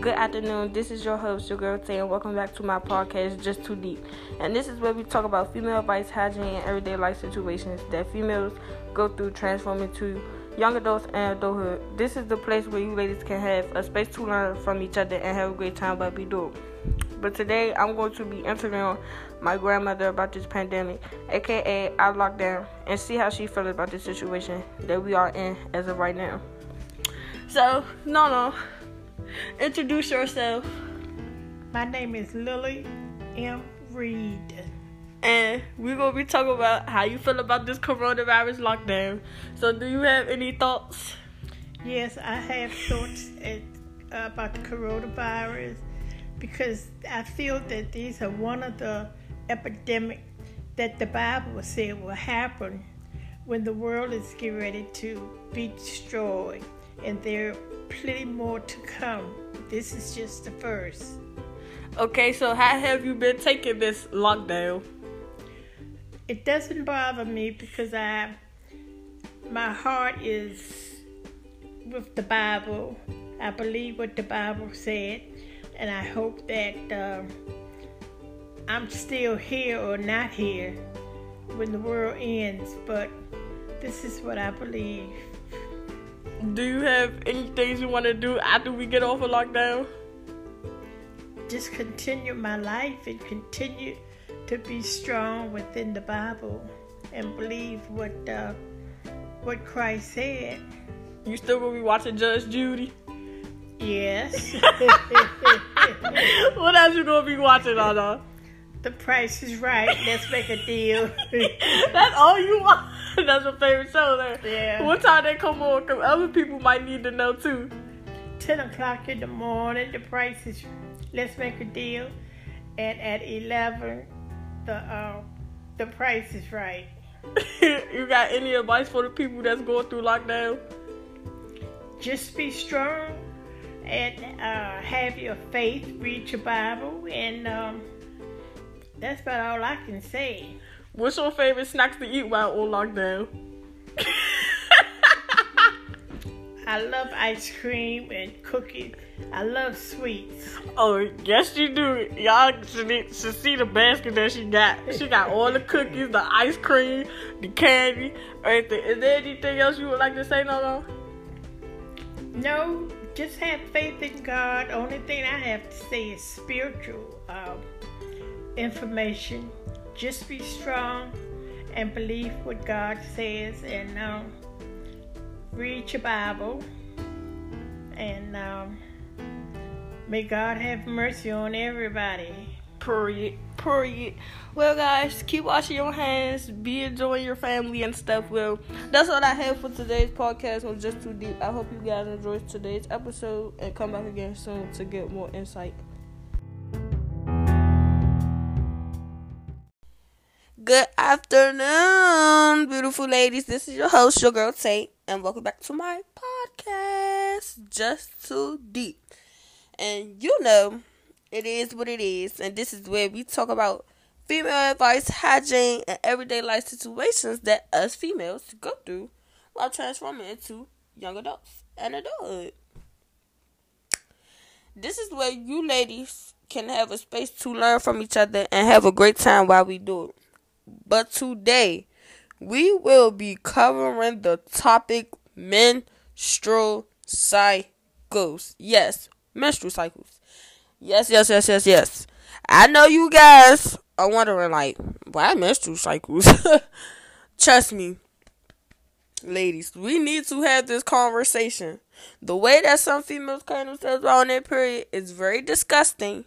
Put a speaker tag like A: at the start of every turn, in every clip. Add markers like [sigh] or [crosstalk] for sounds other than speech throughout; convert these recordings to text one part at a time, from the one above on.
A: Good afternoon. This is your host, your girl Tay, and welcome back to my podcast, Just Too Deep. And this is where we talk about female advice, hygiene, and everyday life situations that females go through transforming to young adults and adulthood. This is the place where you ladies can have a space to learn from each other and have a great time but we do. But today I'm going to be interviewing my grandmother about this pandemic, aka our lockdown, and see how she feels about the situation that we are in as of right now. So, no, no. Introduce yourself.
B: My name is Lily M. Reed.
A: And we're gonna be talking about how you feel about this coronavirus lockdown. So, do you have any thoughts?
B: Yes, I have thoughts at, about the coronavirus because I feel that these are one of the epidemic that the Bible said will happen when the world is getting ready to be destroyed, and there are plenty more to come. This is just the first.
A: Okay, so how have you been taking this lockdown?
B: It doesn't bother me because I, my heart is with the Bible. I believe what the Bible said, and I hope that. Uh, I'm still here or not here when the world ends, but this is what I believe.
A: Do you have any things you want to do after we get off of lockdown?
B: Just continue my life and continue to be strong within the Bible and believe what uh, what Christ said.
A: You still gonna be watching Judge Judy?
B: Yes. [laughs]
A: what else you gonna be watching, Anna?
B: The price is right. Let's make a deal. [laughs]
A: That's all you want. [laughs] That's your favorite show there.
B: Yeah.
A: What time they come on? Because other people might need to know too.
B: 10 o'clock in the morning, the price is Let's Make a Deal. And at 11, the, uh, the price is right. [laughs]
A: you got any advice for the people that's going through lockdown?
B: Just be strong and uh, have your faith, read your Bible, and um, that's about all I can say.
A: What's your favorite snacks to eat while on lockdown? [laughs]
B: I love ice cream and cookies. I love sweets.
A: Oh, yes, you do. Y'all should, should see the basket that she got. She got all the cookies, the ice cream, the candy, everything. Is there anything else you would like to say, no, no?
B: No, just have faith in God. Only thing I have to say is spiritual um, information. Just be strong and believe what God says and um, read your Bible. And um, may God have mercy on everybody.
A: Period. Period. Well, guys, keep washing your hands. Be enjoying your family and stuff. Well, that's all I have for today's podcast on Just Too Deep. I hope you guys enjoyed today's episode and come back again soon to get more insight. Good afternoon, beautiful ladies. This is your host, your girl Tate, and welcome back to my podcast, Just Too Deep. And you know, it is what it is, and this is where we talk about female advice, hygiene, and everyday life situations that us females go through while transforming into young adults and adulthood. This is where you ladies can have a space to learn from each other and have a great time while we do it. But today, we will be covering the topic menstrual cycles. Yes, menstrual cycles. Yes, yes, yes, yes, yes. I know you guys are wondering, like, why menstrual cycles? [laughs] Trust me, ladies, we need to have this conversation. The way that some females kind carry themselves on that period is very disgusting.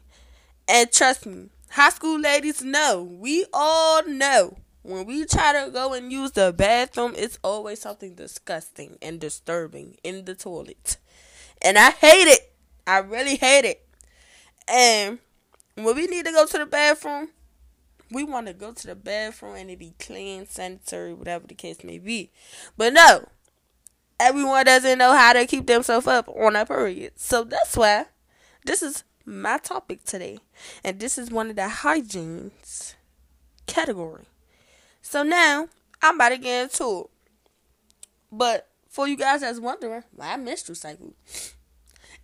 A: And trust me, high school ladies know, we all know, when we try to go and use the bathroom, it's always something disgusting and disturbing in the toilet. And I hate it. I really hate it. And when we need to go to the bathroom, we want to go to the bathroom and it be clean, sanitary, whatever the case may be. But no, everyone doesn't know how to keep themselves up on a period. So that's why this is my topic today. And this is one of the hygienes category. So now I'm about to get into it. But for you guys that's wondering, why menstrual cycle?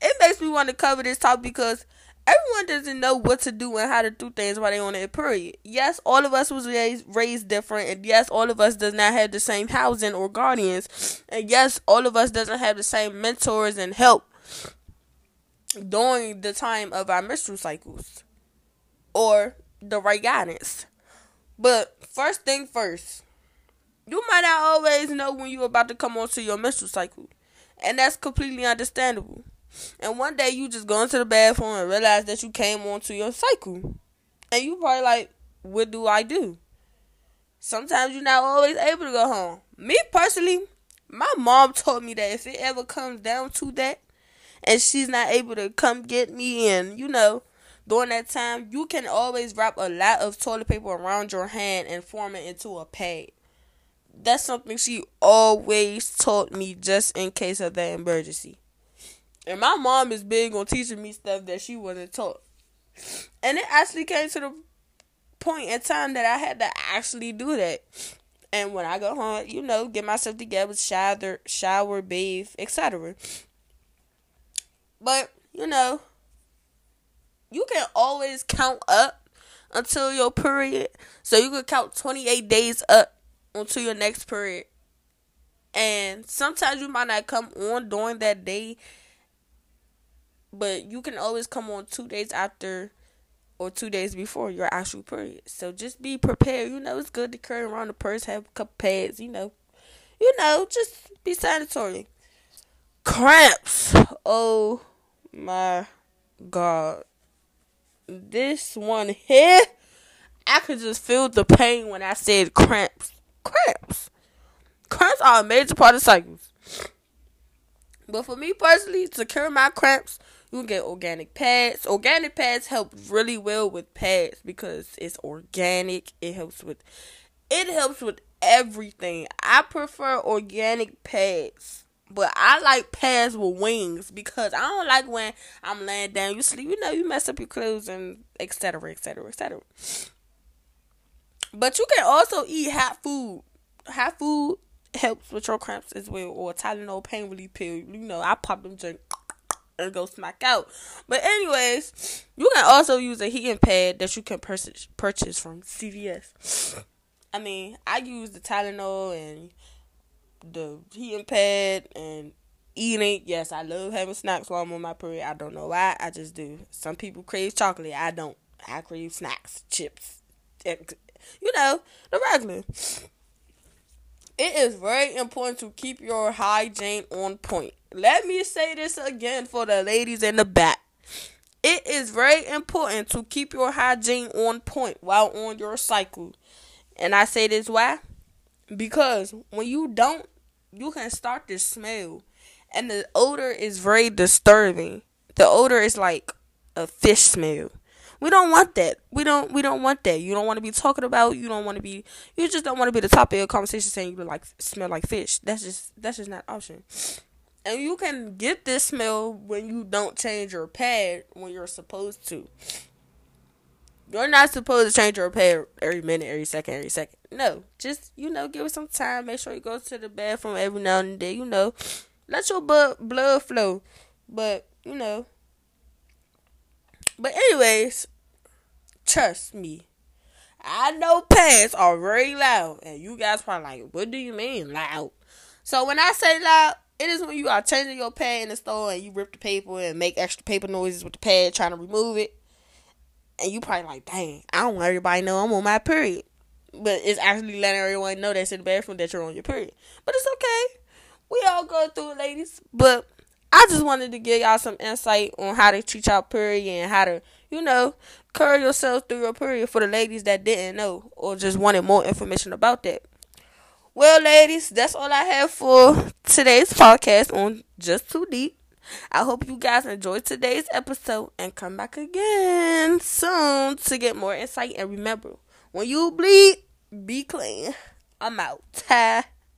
A: it makes me want to cover this topic because everyone doesn't know what to do and how to do things while they're on their period. Yes, all of us was raised raised different, and yes, all of us does not have the same housing or guardians, and yes, all of us doesn't have the same mentors and help during the time of our menstrual cycles or the right guidance. But first thing first, you might not always know when you're about to come onto your menstrual cycle, and that's completely understandable. And one day you just go into the bathroom and realize that you came onto your cycle. And you probably like, what do I do? Sometimes you're not always able to go home. Me personally, my mom [laughs] told me that if it ever comes down to that and she's not able to come get me and, you know, during that time, you can always wrap a lot of toilet paper around your hand and form it into a pad. That's something she always taught me just in case of that emergency. And my mom is big on teaching me stuff that she wasn't taught. And it actually came to the point in time that I had to actually do that. And when I go home, you know, get myself together, shower, shower, bathe, etc. But you know, you can always count up until your period. So you can count 28 days up until your next period. And sometimes you might not come on during that day but you can always come on two days after or two days before your actual period. So just be prepared. You know, it's good to carry around the purse, have a couple pads, you know. You know, just be sanitary. Cramps. Oh my god. This one here, I could just feel the pain when I said cramps. Cramps. Cramps are a major part of cycles. But for me personally, to cure my cramps, you get organic pads. Organic pads help really well with pads because it's organic. It helps with it helps with everything. I prefer organic pads. But I like pads with wings because I don't like when I'm laying down. You sleep, you know, you mess up your clothes and etc. etc. etc. But you can also eat hot food. Hot food helps with your cramps as well, or Tylenol pain relief pill. You know, I pop them drink [tsk] and go smack out. But anyways, you can also use a heating pad that you can purchase purchase from CVS. I mean, I use the Tylenol and the heating pad and eating. Yes, I love having snacks while I'm on my period. I don't know why. I just do. Some people crave chocolate. I don't. I crave snacks, chips, you know, the regular. It is very important to keep your hygiene on point. Let me say this again for the ladies in the back. It is very important to keep your hygiene on point while on your cycle. And I say this why? Because when you don't, you can start to smell. And the odor is very disturbing. The odor is like a fish smell. We don't want that. We don't we don't want that. You don't want to be talking about, you don't want to be you just don't want to be the topic of conversation saying you like smell like fish. That's just that's just not option. And you can get this smell when you don't change your pad when you're supposed to. You're not supposed to change your pad every minute, every second, every second. No, just you know, give it some time. Make sure you go to the bathroom every now and then. You know, let your blood blood flow. But you know, but anyways, trust me. I know pants are very loud, and you guys probably like, what do you mean loud? So when I say loud, it is when you are changing your pad in the store and you rip the paper and make extra paper noises with the pad trying to remove it. And you probably like, dang, I don't want everybody know I'm on my period. But it's actually letting everyone know that's in the bathroom that you're on your period. But it's okay. We all go through it, ladies. But I just wanted to give y'all some insight on how to treat y'all period and how to, you know, curl yourself through your period for the ladies that didn't know or just wanted more information about that. Well, ladies, that's all I have for today's podcast on Just Too Deep. I hope you guys enjoyed today's episode and come back again soon to get more insight. And remember, when you bleed, be clean. I'm out. [laughs]